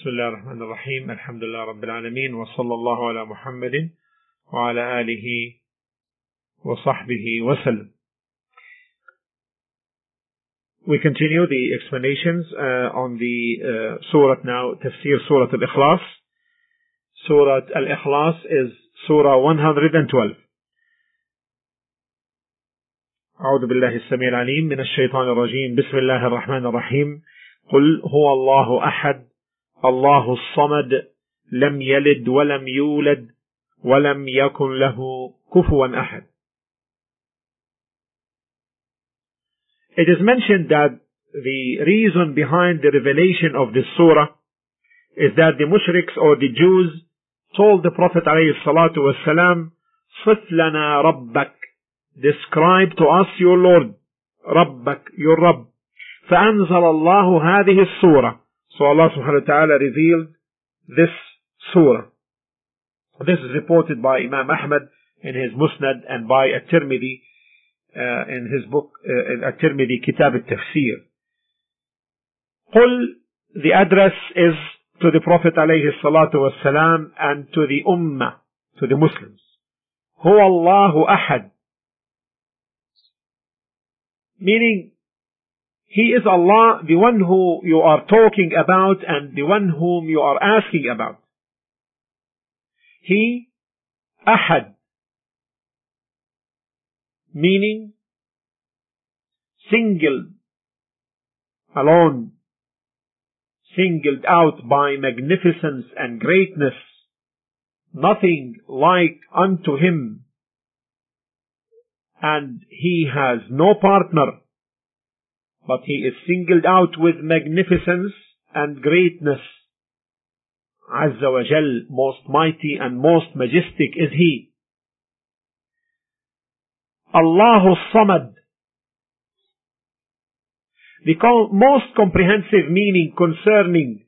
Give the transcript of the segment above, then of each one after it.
بسم الله الرحمن الرحيم الحمد لله رب العالمين وصلى الله على محمد وعلى آله وصحبه وسلم We continue the explanations uh, on the uh, surah now, Tafsir Surah Al-Ikhlas. Surah Al-Ikhlas is Surah 112. أعوذ بالله السميع العليم من الشيطان الرجيم بسم الله الرحمن الرحيم قل هو الله أحد الله الصمد لم يلد ولم يولد ولم يكن له كفوا أحد It is mentioned that the reason behind the revelation of this surah is that the mushriks or the Jews told the Prophet ﷺ, صف لنا ربك describe to us your Lord ربك your Rabb فأنزل الله هذه السورة So Allah subhanahu wa ta'ala revealed this surah. This is reported by Imam Ahmad in his Musnad and by At-Tirmidhi uh, in his book uh, At-Tirmidhi Kitab al-Tafsir. Qul, the address is to the Prophet alayhi salatu wasalam and to the Ummah, to the Muslims. Huwa Allahu Ahad. Meaning, he is Allah, the one who you are talking about and the one whom you are asking about. He, Ahad, meaning singled, alone, singled out by magnificence and greatness, nothing like unto him, and he has no partner but he is singled out with magnificence and greatness. Azza wa Jal, most mighty and most majestic is he. Allahu Samad. The most comprehensive meaning concerning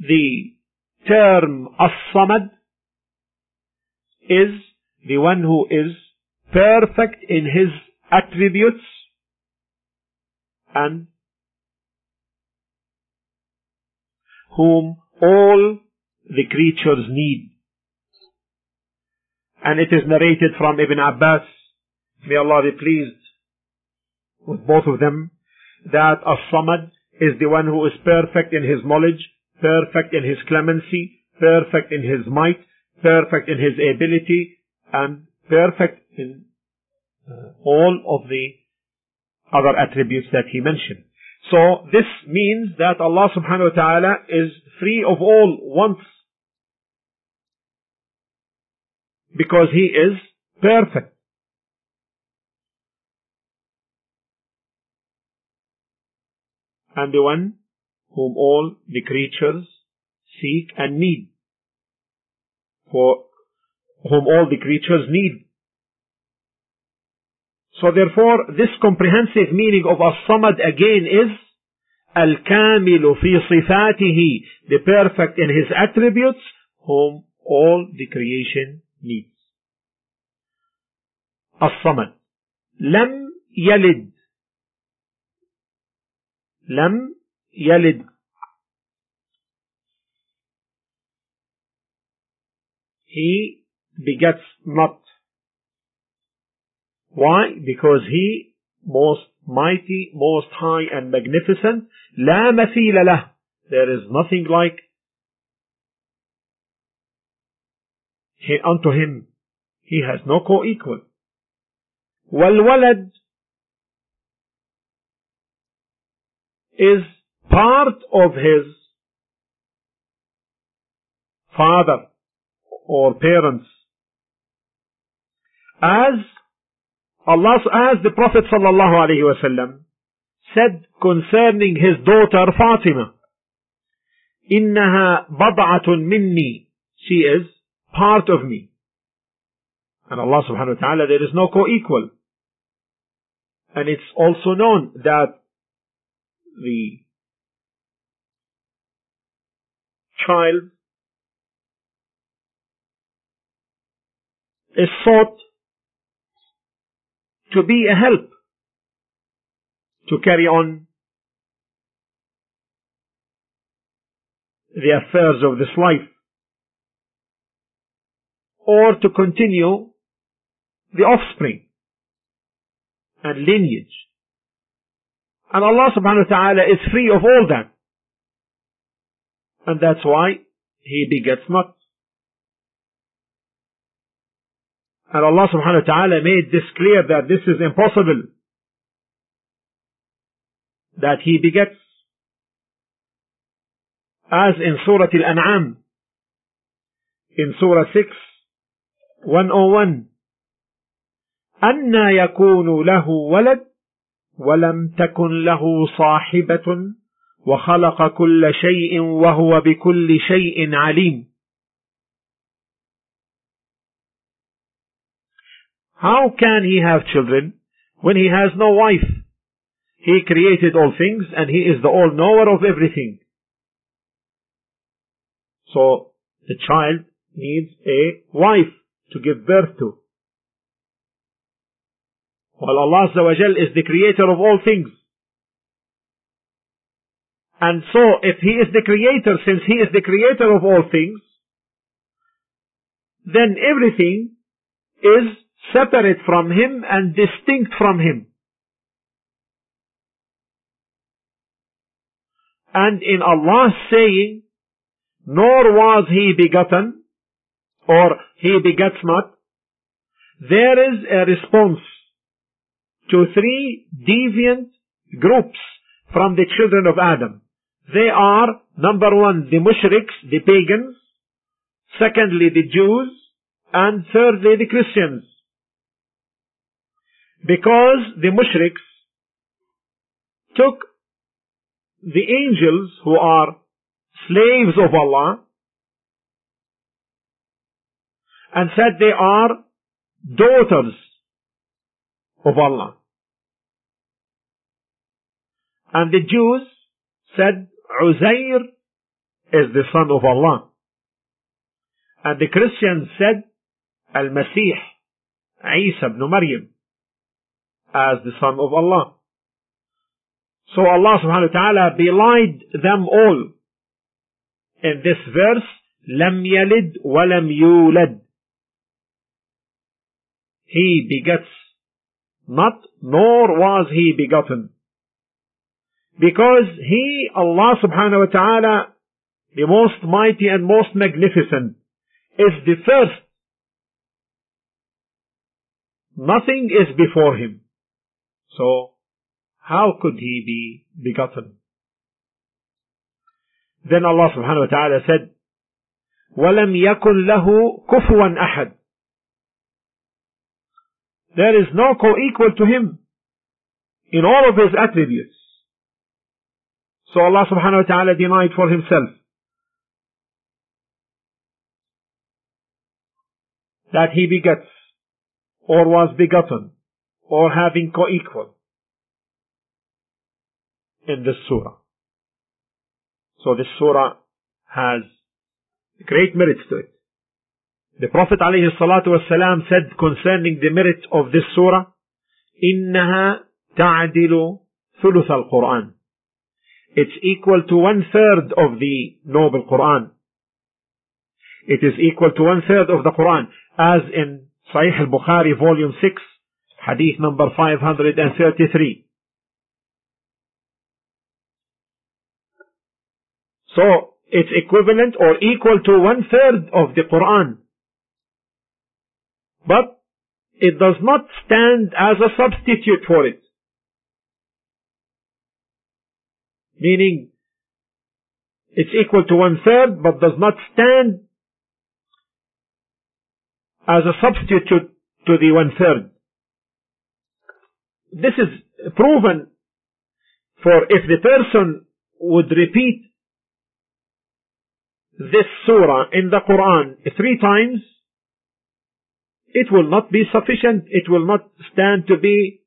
the term As-Samad is the one who is perfect in his attributes and whom all the creatures need. And it is narrated from Ibn Abbas, may Allah be pleased with both of them, that As-Samad is the one who is perfect in his knowledge, perfect in his clemency, perfect in his might, perfect in his ability, and perfect in uh, all of the other attributes that he mentioned. So this means that Allah subhanahu wa ta'ala is free of all wants because he is perfect. And the one whom all the creatures seek and need. For whom all the creatures need. So therefore, this comprehensive meaning of As-Samad again is Al-Kamilu fi sifatihi, the perfect in his attributes, whom all the creation needs. As-Samad. Lam yalid. Lam yalid. He begets not. Why? Because he, most mighty, most high and magnificent, لا مثيل له. There is nothing like he, unto him. He has no co-equal. والولد is part of his father or parents as Allah, as the Prophet sallallahu alaihi wasallam said concerning his daughter Fatima, إنها بضعة مني. She is part of me. And Allah subhanahu wa ta'ala, there is no co-equal. And it's also known that the child is sought to be a help to carry on the affairs of this life or to continue the offspring and lineage. And Allah subhanahu wa ta'ala is free of all that. And that's why He begets not. And Allah subhanahu wa ta'ala made this clear that this is impossible. That He begets. As in Surah Al-An'am, in Surah 6, 101 أَنَّى يكون له ولد ولم تكن له صاحبة وخلق كل شيء وهو بكل شيء عليم How can he have children when he has no wife? He created all things and he is the all-knower of everything. So the child needs a wife to give birth to. While Allah is the creator of all things. And so, if He is the creator, since He is the creator of all things, then everything is separate from Him and distinct from Him. And in Allah's saying, nor was He begotten, or he begets not, there is a response to three deviant groups from the children of Adam. They are, number one, the mushriks, the pagans, secondly, the Jews, and thirdly, the Christians. Because the mushriks took the angels who are slaves of Allah and said they are daughters of Allah. And the Jews said Uzair is the son of Allah. And the Christians said Al-Masih, Isa ibn Maryam, as the son of Allah. So Allah subhanahu wa ta'ala belied them all in this verse, لم يلد ولم يولد he begets not, nor was he begotten. Because he, Allah subhanahu wa ta'ala, the most mighty and most magnificent, is the first. Nothing is before him. So, how could he be begotten? Then Allah subhanahu wa ta'ala said, وَلَمْ يَكُنْ لَهُ كُفُوًا أَحَدٌ there is no co-equal to him in all of his attributes. So Allah subhanahu wa ta'ala denied for himself that he begets or was begotten or having co-equal in this surah. So this surah has great merits to it. The Prophet ﷺ said concerning the merit of this surah, إِنَّهَا تَعْدِلُ ثُلُثَ الْقُرْآنِ It's equal to one third of the noble Quran. It is equal to one third of the Quran, as in Sahih al-Bukhari, volume 6, hadith number 533. So, it's equivalent or equal to one third of the Quran. But it does not stand as a substitute for it. Meaning, it's equal to one third, but does not stand as a substitute to the one third. This is proven for if the person would repeat this surah in the Quran three times, it will not be sufficient. It will not stand to be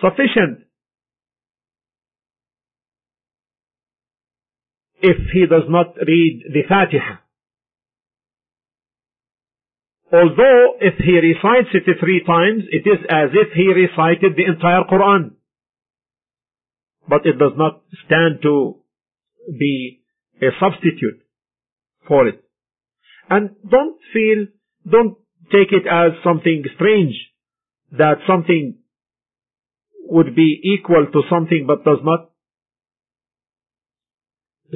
sufficient. If he does not read the Fatiha. Although if he recites it three times, it is as if he recited the entire Quran. But it does not stand to be a substitute. for it. And don't feel, don't take it as something strange that something would be equal to something but does not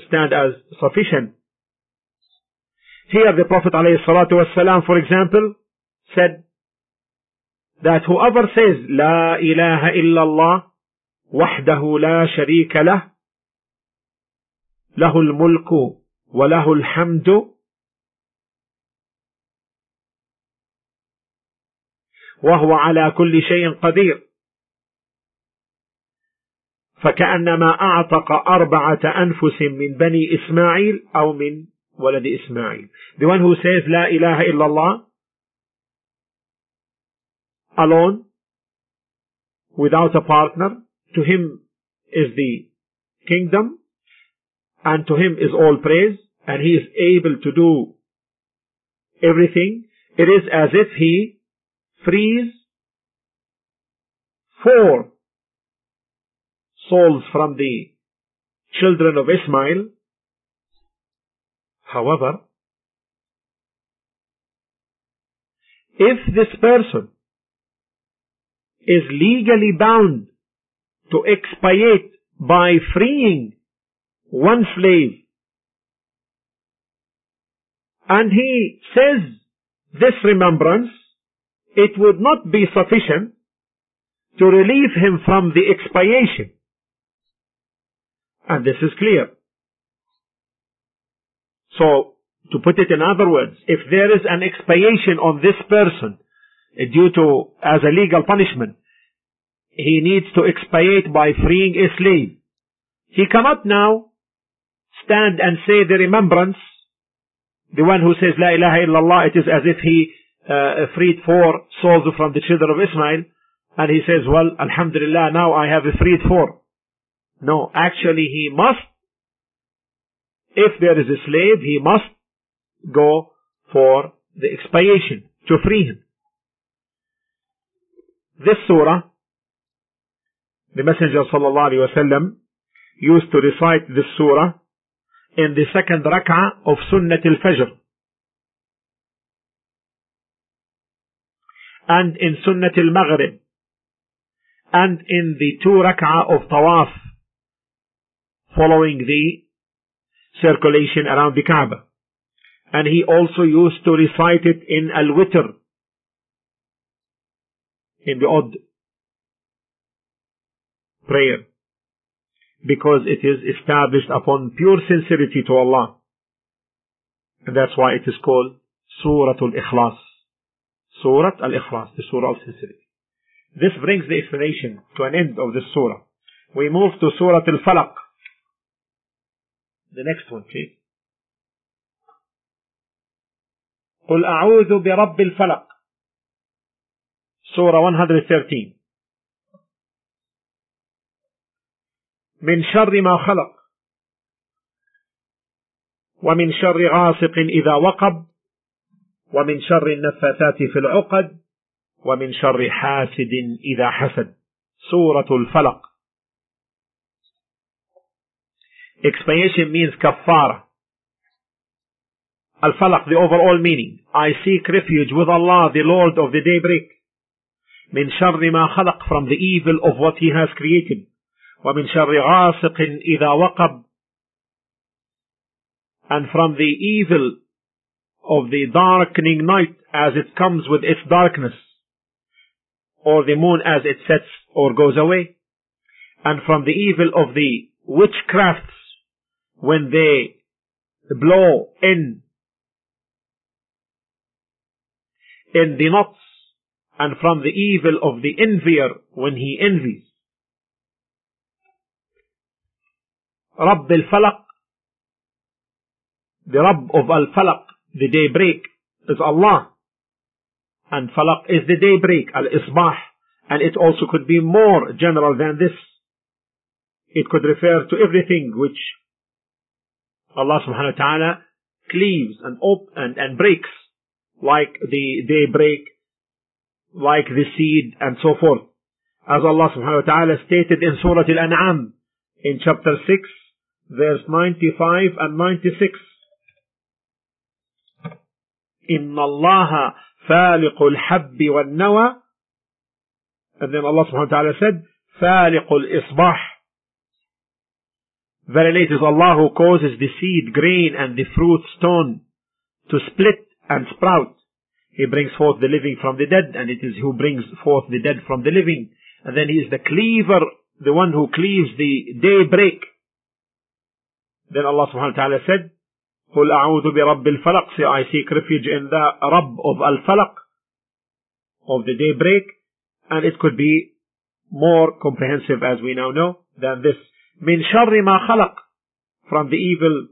stand as sufficient. Here the Prophet ﷺ, for example, said that whoever says La ilaha illallah وحده لا شريك له له الملك وله الحمد وهو على كل شيء قدير. فكأنما أعتق أربعة أنفس من بني إسماعيل أو من ولد إسماعيل the one who says لا إله إلا الله alone without a partner to him is the kingdom and to him is all praise and he is able to do everything it is as if he frees four souls from the children of Ismail. However, if this person is legally bound to expiate by freeing one slave, and he says this remembrance, it would not be sufficient to relieve him from the expiation. And this is clear. So, to put it in other words, if there is an expiation on this person due to, as a legal punishment, he needs to expiate by freeing a slave. He cannot now stand and say the remembrance, the one who says La ilaha illallah, it is as if he uh, freed four souls from the children of Ismail, and he says, well, alhamdulillah, now I have freed four. No, actually he must, if there is a slave, he must go for the expiation to free him. This surah, the Messenger wasallam used to recite this surah in the second rak'ah of Sunnat al-Fajr. And in Sunnat al-Maghrib. And in the two rak'ah of Tawaf following the circulation around the Kaaba. And he also used to recite it in Al-Witr, in the odd prayer, because it is established upon pure sincerity to Allah. And that's why it is called Surah Al-Ikhlas. Surah Al-Ikhlas, the Surah of Sincerity. This brings the explanation to an end of this Surah. We move to Surah Al-Falaq. The next one, please. قل أعوذ برب الفلق. Surah 113 من شر ما خلق. ومن شر غاسق إذا وقب. ومن شر النفاثات في العقد. ومن شر حاسد إذا حسد. سورة الفلق. Expiation means kafara. Al-Falaq, the overall meaning. I seek refuge with Allah, the Lord of the daybreak. من شر ما خلق from the evil of what He has created. ومن شر غاسق إذا وقب and from the evil of the darkening night as it comes with its darkness or the moon as it sets or goes away and from the evil of the witchcrafts when they blow in in the knots and from the evil of the envier when he envies. Rabb al-Falaq, the Rabb of al-Falaq, the daybreak, is Allah. And Falaq is the daybreak, al-Isbah, and it also could be more general than this. It could refer to everything which Allah subhanahu wa ta'ala cleaves and op- and, and breaks like the daybreak, like the seed and so forth. As Allah subhanahu wa ta'ala stated in Surah Al-An'am in chapter 6 verse 95 and 96. إن الله فالق الحب والنوى and then Allah subhanahu wa ta'ala said فالق الإصباح Verily it is Allah who causes the seed, grain and the fruit stone to split and sprout. He brings forth the living from the dead and it is who brings forth the dead from the living. And then he is the cleaver, the one who cleaves the daybreak. Then Allah subhanahu wa ta'ala said, قل أعوذ برب الفلق say I seek refuge in the Rabb of al-Falaq of the daybreak and it could be more comprehensive as we now know than this من شر ما خلق from the evil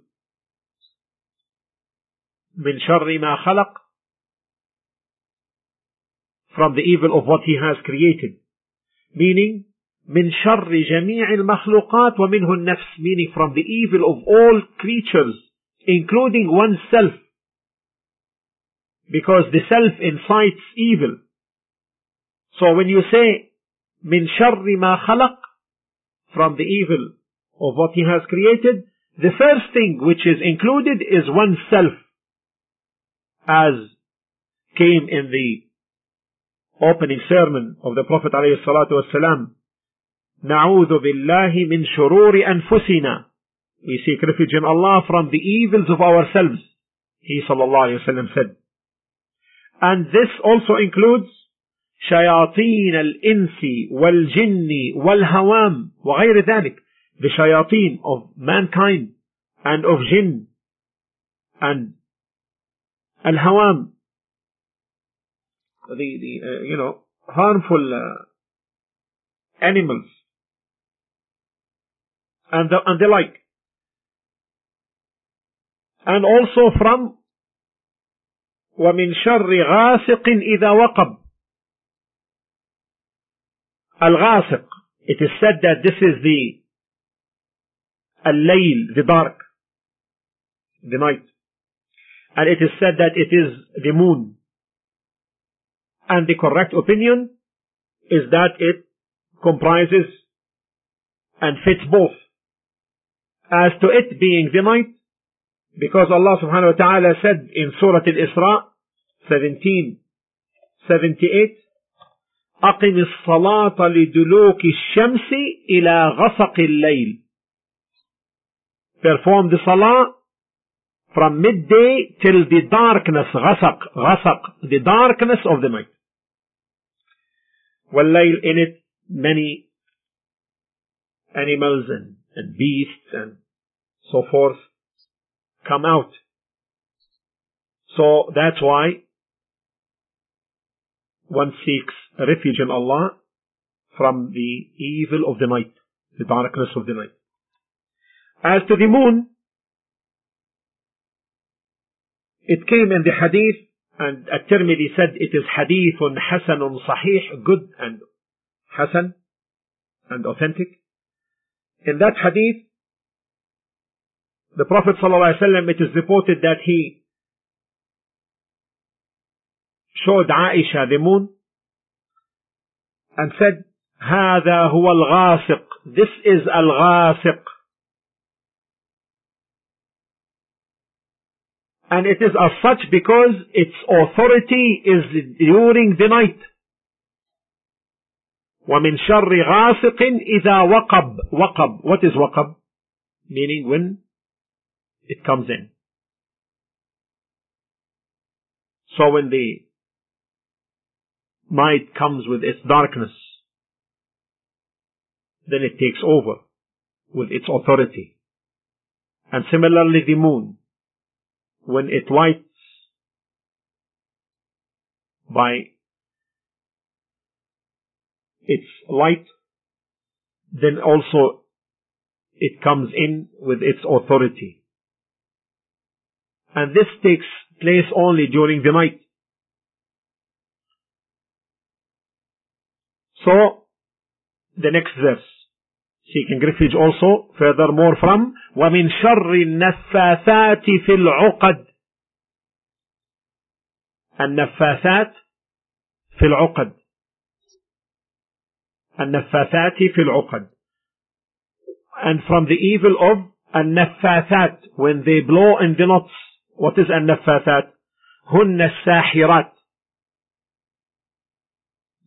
من شر ما خلق from the evil of what he has created meaning من شر جميع المخلوقات ومنه النفس meaning from the evil of all creatures including oneself because the self incites evil so when you say من شر ما خلق from the evil of what he has created the first thing which is included is oneself as came in the opening sermon of the Prophet عليه الصلاة والسلام نعوذ بالله من شرور أنفسنا we seek refuge in Allah from the evils of ourselves. He sallallahu alayhi wa said. And this also includes شياطين الإنس والجن والهوام وغير ذلك the shayateen of mankind and of jinn and al-hawam the, the uh, you know harmful uh, animals and the, and the like and also from ومن شر غاسق إذا وقب Al-Ghasiq. It is said that this is the Al-Layl, the dark, the night. And it is said that it is the moon. And the correct opinion is that it comprises and fits both. As to it being the night, because Allah subhanahu wa ta'ala said in Surah Al-Isra 17, 78, أقم الصلاة لدلوك الشمس إلى غسق الليل Perform the salah from midday till the darkness غسق غسق the darkness of the night والليل in it many animals and, and beasts and so forth come out. So that's why one seeks refuge in Allah from the evil of the night, the darkness of the night. As to the moon, it came in the hadith and At-Tirmidhi said it is hadithun hasanun sahih, good and hasan and authentic. In that hadith, the Prophet ﷺ, it is reported that he Aisha the moon and said, هذا هو الغاسق. This is الغاسق. And it is as such because its authority is during the night. ومن شر غاسق إذا وقب. وقب. What is وقب? Meaning when it comes in. So when the night comes with its darkness, then it takes over with its authority. And similarly the moon, when it lights by its light, then also it comes in with its authority and this takes place only during the night. So, the next verse, seeking refuge also, furthermore from, وَمِن شَرِّ النَّفَّاثَاتِ فِي الْعُقَدِ النفاثات في العقد النفاثات في العقد and from the evil of النفاثات when they blow in the knots what is النفاثات هن الساحرات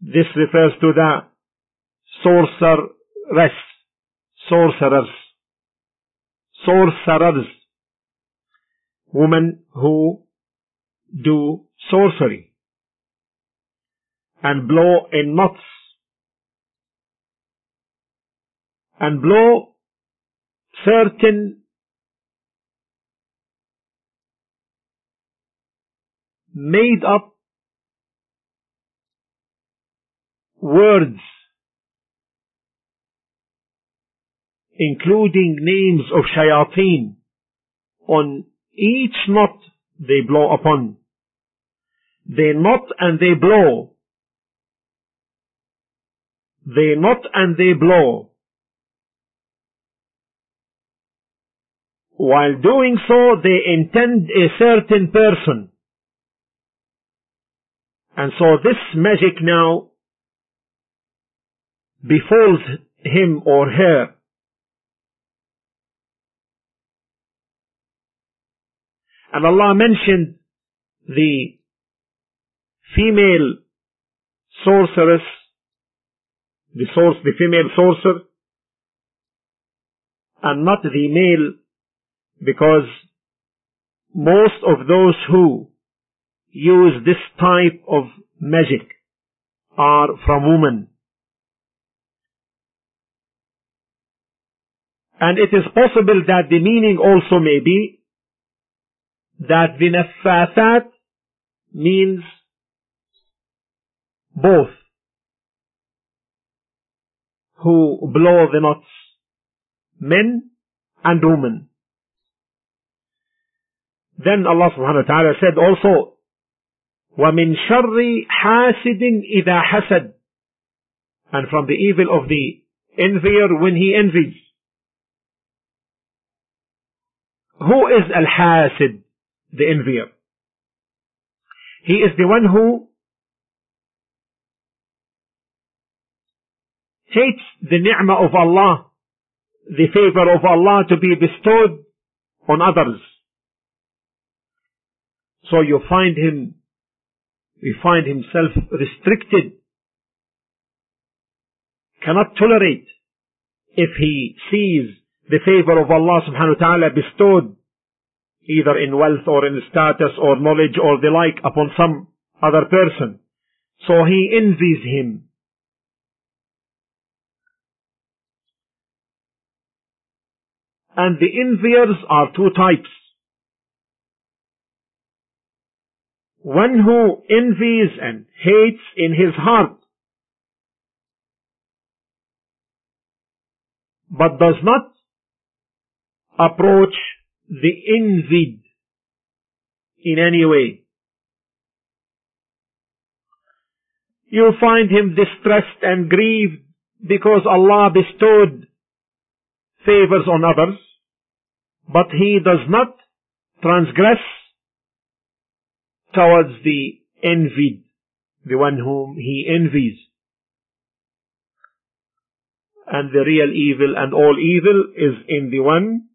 This refers to the sorceress, sorcerers, sorcerers, women who do sorcery and blow in knots. And blow certain made up words including names of shayateen on each knot they blow upon. They knot and they blow. They knot and they blow. While doing so, they intend a certain person. And so this magic now befalls him or her. And Allah mentioned the female sorceress, the source, the female sorcerer, and not the male, because most of those who use this type of magic are from women. And it is possible that the meaning also may be that the naffasat means both who blow the knots, men and women. Then Allah subhanahu wa ta'ala said also, وَمِن شَرِّ حَاسِدٍ إِذَا حَسَدٍ And from the evil of the envier when he envies. Who is Al-Hasid, the envier? He is the one who hates the ni'mah of Allah, the favor of Allah to be bestowed on others. So you find him, you find himself restricted, cannot tolerate if he sees the favor of Allah subhanahu wa ta'ala bestowed either in wealth or in status or knowledge or the like upon some other person. So he envies him. And the enviers are two types. One who envies and hates in his heart, but does not approach the envied in any way. You'll find him distressed and grieved because Allah bestowed favors on others, but he does not transgress towards the envied, the one whom he envies. And the real evil and all evil is in the one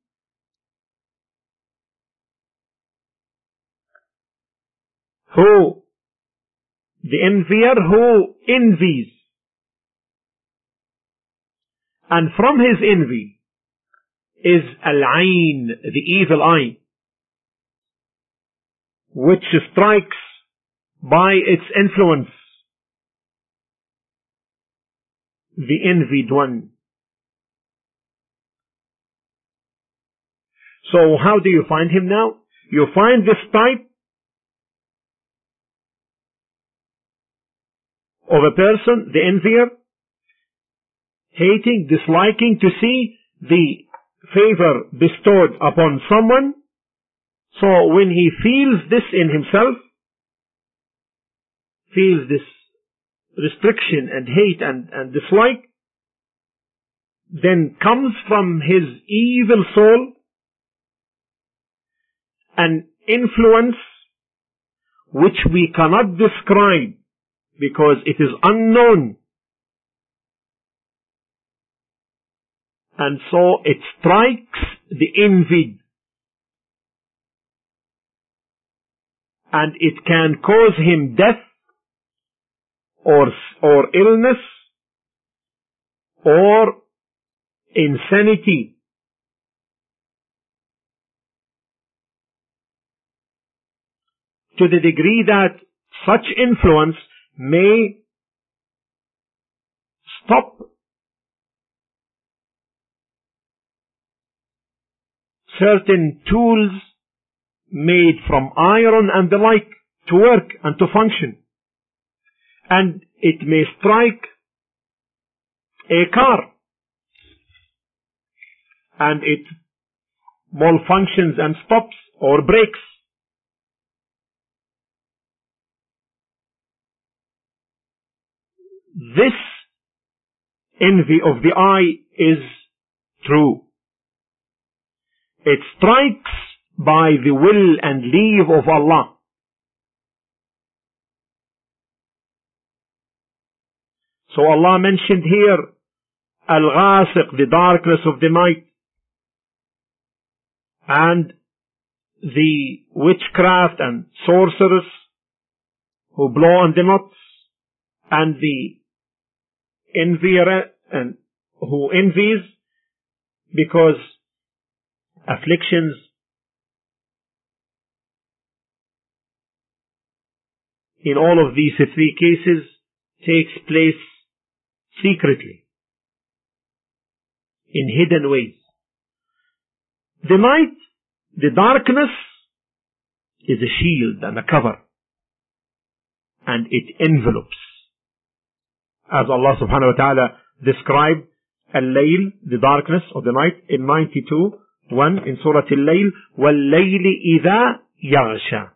who? The envier who envies. And from his envy is al-ain the evil eye which strikes by its influence the envied one. So how do you find him now? You find this type of a person, the envier, hating, disliking to see the favor bestowed upon someone. So when he feels this in himself, feels this restriction and hate and, and dislike, then comes from his evil soul an influence which we cannot describe because it is unknown. And so it strikes the envied. and it can cause him death or, or illness or insanity. To the degree that such influence may stop certain tools made from iron and the like to work and to function. And it may strike a car and it malfunctions and stops or breaks. This envy of the eye is true. It strikes by the will and leave of Allah. So Allah mentioned here Al-Ghasiq, the darkness of the night, and the witchcraft and sorcerers who blow on the knots, and the envier and who envies because afflictions in all of these three cases takes place secretly in hidden ways. The night, the darkness is a shield and a cover and it envelopes as Allah subhanahu wa ta'ala described al-layl, the darkness of the night in 92 1 in Surah Al-Layl وَاللَّيْلِ إِذَا يَغْشَى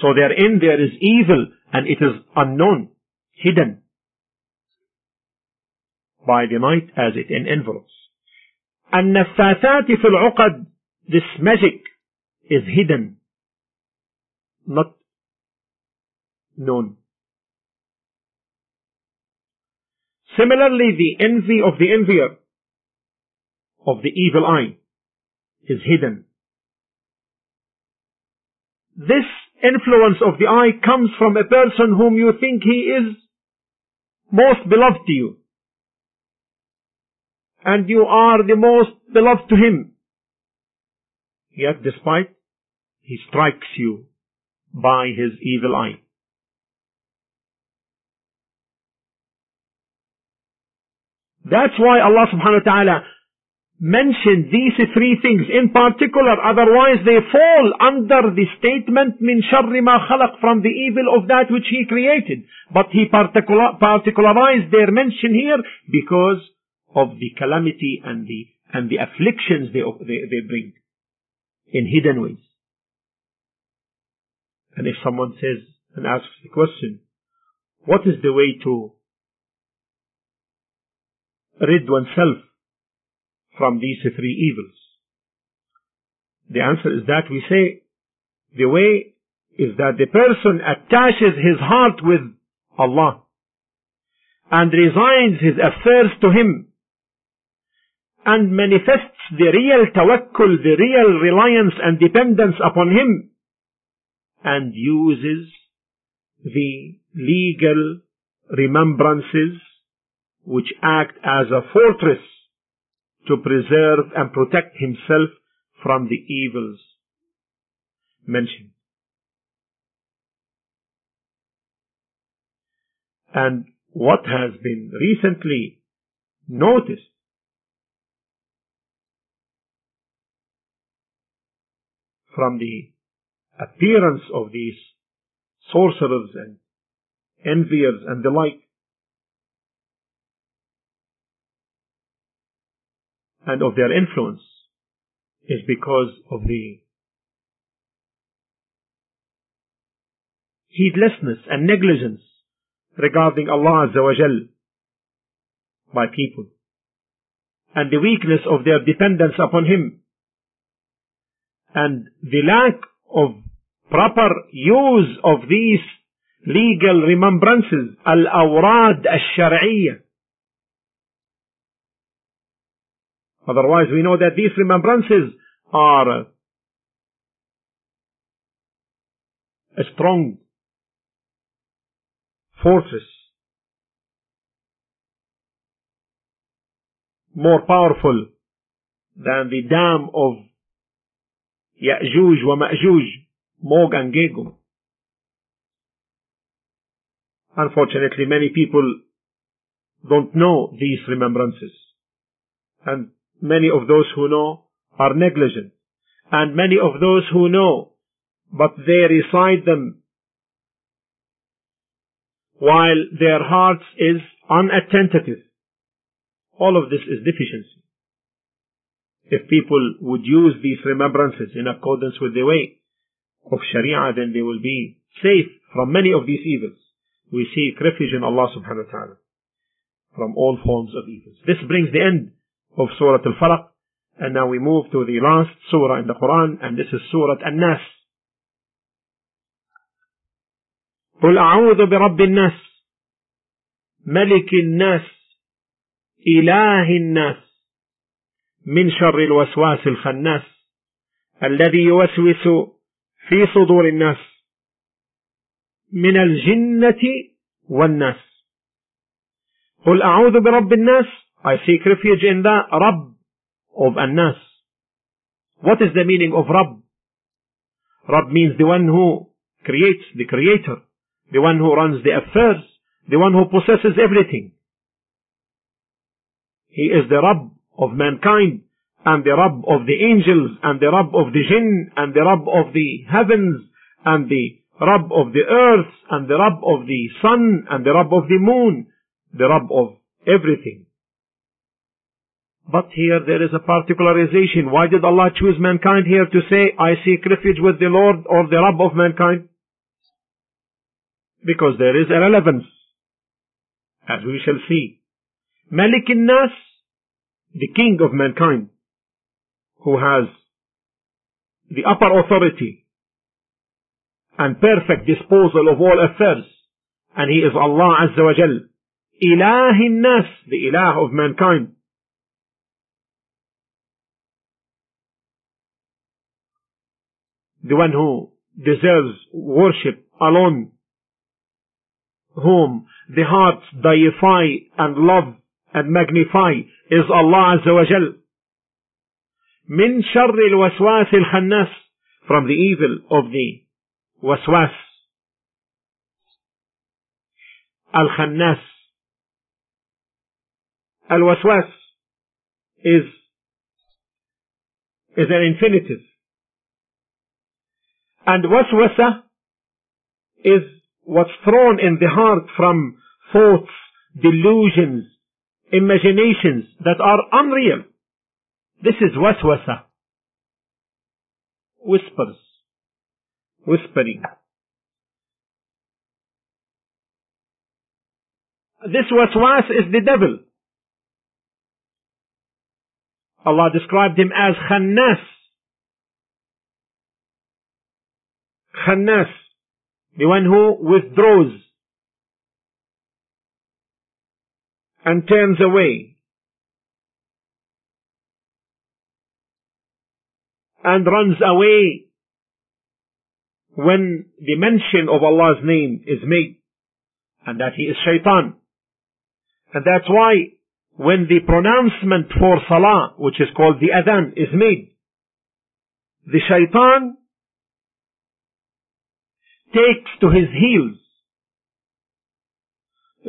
So therein there is evil and it is unknown, hidden by the night as it envelopes. النفاثات في العقد this magic is hidden, not known. Similarly, the envy of the envier of the evil eye is hidden. This influence of the eye comes from a person whom you think he is most beloved to you. And you are the most beloved to him. Yet despite, he strikes you by his evil eye. That's why Allah subhanahu wa ta'ala mentioned these three things in particular, otherwise they fall under the statement min sharri ma khalaq from the evil of that which he created. But he particular, particularized their mention here because of the calamity and the and the afflictions they, they, they bring in hidden ways. And if someone says and asks the question, what is the way to rid oneself from these three evils? The answer is that we say the way is that the person attaches his heart with Allah and resigns his affairs to Him and manifests the real tawakkul, the real reliance and dependence upon Him and uses the legal remembrances which act as a fortress to preserve and protect himself from the evils mentioned. And what has been recently noticed from the appearance of these sorcerers and enviers and the like and of their influence is because of the heedlessness and negligence regarding Allah Azza wa Jal by people and the weakness of their dependence upon Him and the lack of proper use of these legal remembrances al-awrad al-shar'iyyah Otherwise, we know that these remembrances are uh, a strong fortress, more powerful than the dam of Ya'juj wa Ma'juj, Mog and Gegum. Unfortunately, many people don't know these remembrances. And many of those who know are negligent. And many of those who know, but they recite them while their hearts is unattentive. All of this is deficiency. If people would use these remembrances in accordance with the way of Sharia, then they will be safe from many of these evils. We seek refuge in Allah subhanahu wa ta'ala from all forms of evils. This brings the end of Surah Al-Falaq. And now we move to the last surah in the Quran, and this is Surah An-Nas. قل أعوذ برب الناس ملك الناس إله الناس من شر الوسواس الخناس الذي يوسوس في صدور الناس من الجنة والناس قل أعوذ برب الناس I seek refuge in the Rabb of An-Nas. What is the meaning of Rabb? Rabb means the one who creates, the creator, the one who runs the affairs, the one who possesses everything. He is the Rabb of mankind, and the Rabb of the angels, and the Rabb of the jinn, and the Rabb of the heavens, and the Rabb of the earth, and the Rabb of the sun, and the Rabb of the moon, the Rabb of everything. But here there is a particularization. Why did Allah choose mankind here to say, I seek refuge with the Lord or the Rabb of mankind? Because there is a relevance, as we shall see. Malik nas the king of mankind, who has the upper authority and perfect disposal of all affairs, and he is Allah Azza wa Jal. Ilah nas the Ilah of mankind. the one who deserves worship alone, whom the hearts deify and love and magnify is Allah Azza wa Jal. من شر الوسواس الخناس from the evil of the waswas al-khannas al-waswas is is an infinitive and waswasa is what's thrown in the heart from thoughts, delusions, imaginations that are unreal. This is waswasa. Whispers. Whispering. This waswas is the devil. Allah described him as khannas. Khannas, the one who withdraws and turns away and runs away when the mention of Allah's name is made and that he is shaitan. And that's why when the pronouncement for salah, which is called the adhan, is made, the shaitan takes to his heels.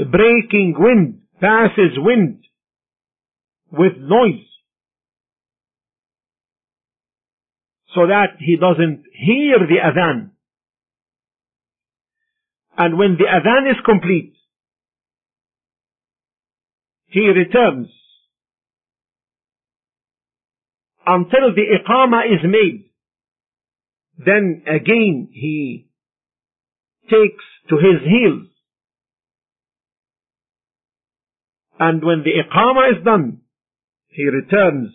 A breaking wind passes wind with noise so that he doesn't hear the adhan. And when the adhan is complete, he returns until the iqama is made. Then again he takes to his heels. And when the iqama is done, he returns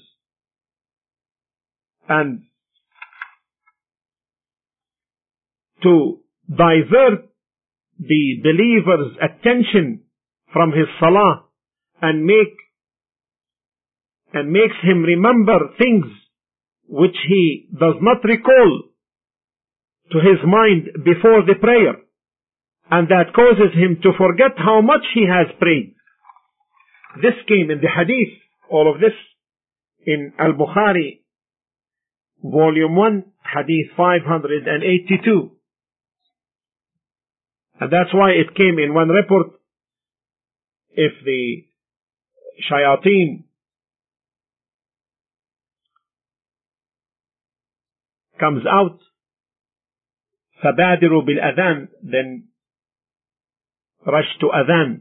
and to divert the believer's attention from his salah and make and makes him remember things which he does not recall to his mind before the prayer and that causes him to forget how much he has prayed. This came in the hadith, all of this in Al-Bukhari, volume 1, hadith 582. And that's why it came in one report, if the shayateen comes out, فبادروا بالأذان, then rush to adhan.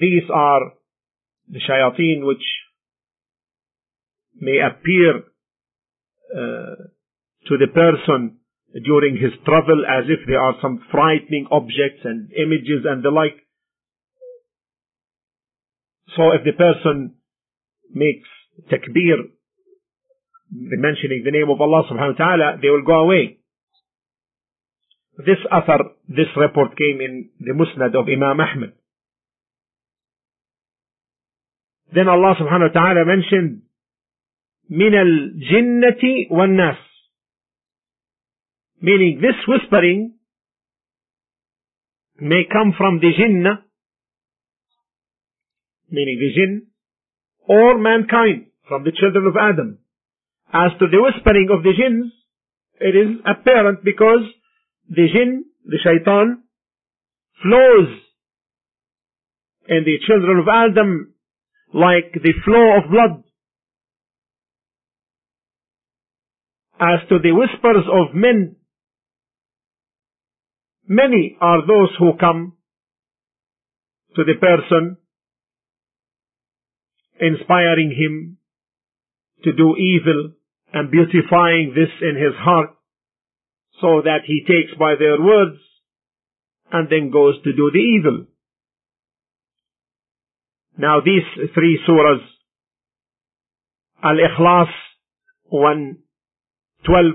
These are the shayateen which may appear uh, to the person during his travel as if there are some frightening objects and images and the like. So if the person makes takbir, mentioning the name of Allah subhanahu wa ta'ala, they will go away. This athar, this report came in the musnad of Imam Ahmad. Then Allah subhanahu wa ta'ala mentioned, min al-jinnati wan-nas. Meaning this whispering may come from the jinnah, meaning the jinn, or mankind, from the children of Adam as to the whispering of the jinns it is apparent because the jinn, the shaitan, flows in the children of Adam like the flow of blood. As to the whispers of men, many are those who come to the person, inspiring him to do evil and beautifying this in his heart so that he takes by their words and then goes to do the evil. Now these three surahs, Al-Ikhlas 112,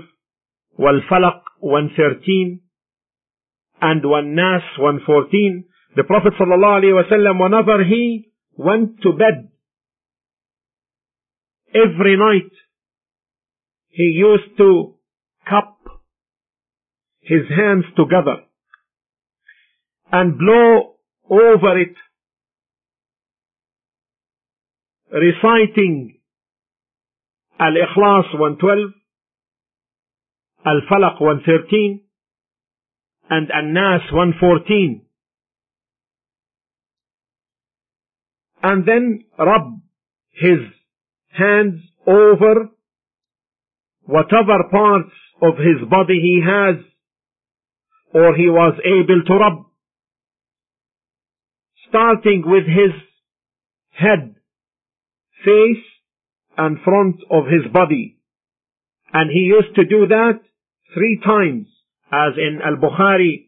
Wal-Falaq 113, and Wan-Nas 114, the Prophet ﷺ, whenever he went to bed, every night, he used to cup his hands together and blow over it, reciting Al-Ikhlas 112, Al-Falaq 113, and An-Nas 114. And then rub his hands over whatever parts of his body he has or he was able to rub, starting with his head, face, and front of his body. And he used to do that three times, as in Al-Bukhari,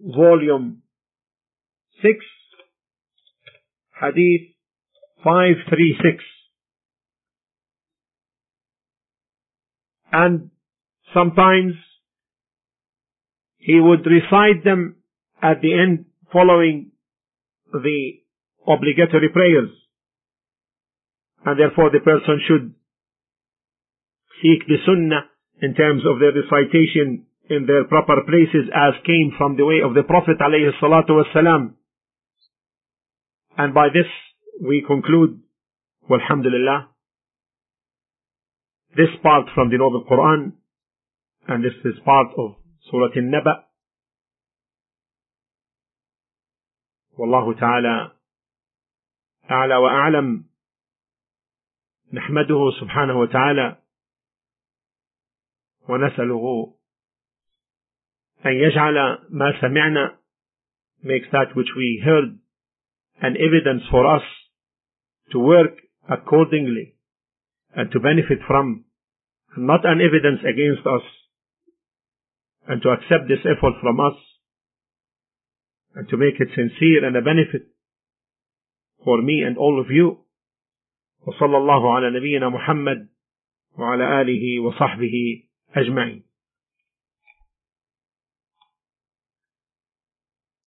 volume 6, hadith 536. And sometimes he would recite them at the end following the obligatory prayers. And therefore the person should seek the sunnah in terms of their recitation in their proper places as came from the way of the Prophet alayhi. And by this we conclude, walhamdulillah, this part from the Noble Quran, and this is part of سورة النبأ والله تعالى أعلى وأعلم نحمده سبحانه وتعالى ونسأله أن يجعل ما سمعنا makes that which we heard an evidence for us to work accordingly and to benefit from, not an evidence against us and to accept this effort from us and to make it sincere and a benefit for me and all of you. وصلى الله على نبينا محمد وعلى آله وصحبه أجمعين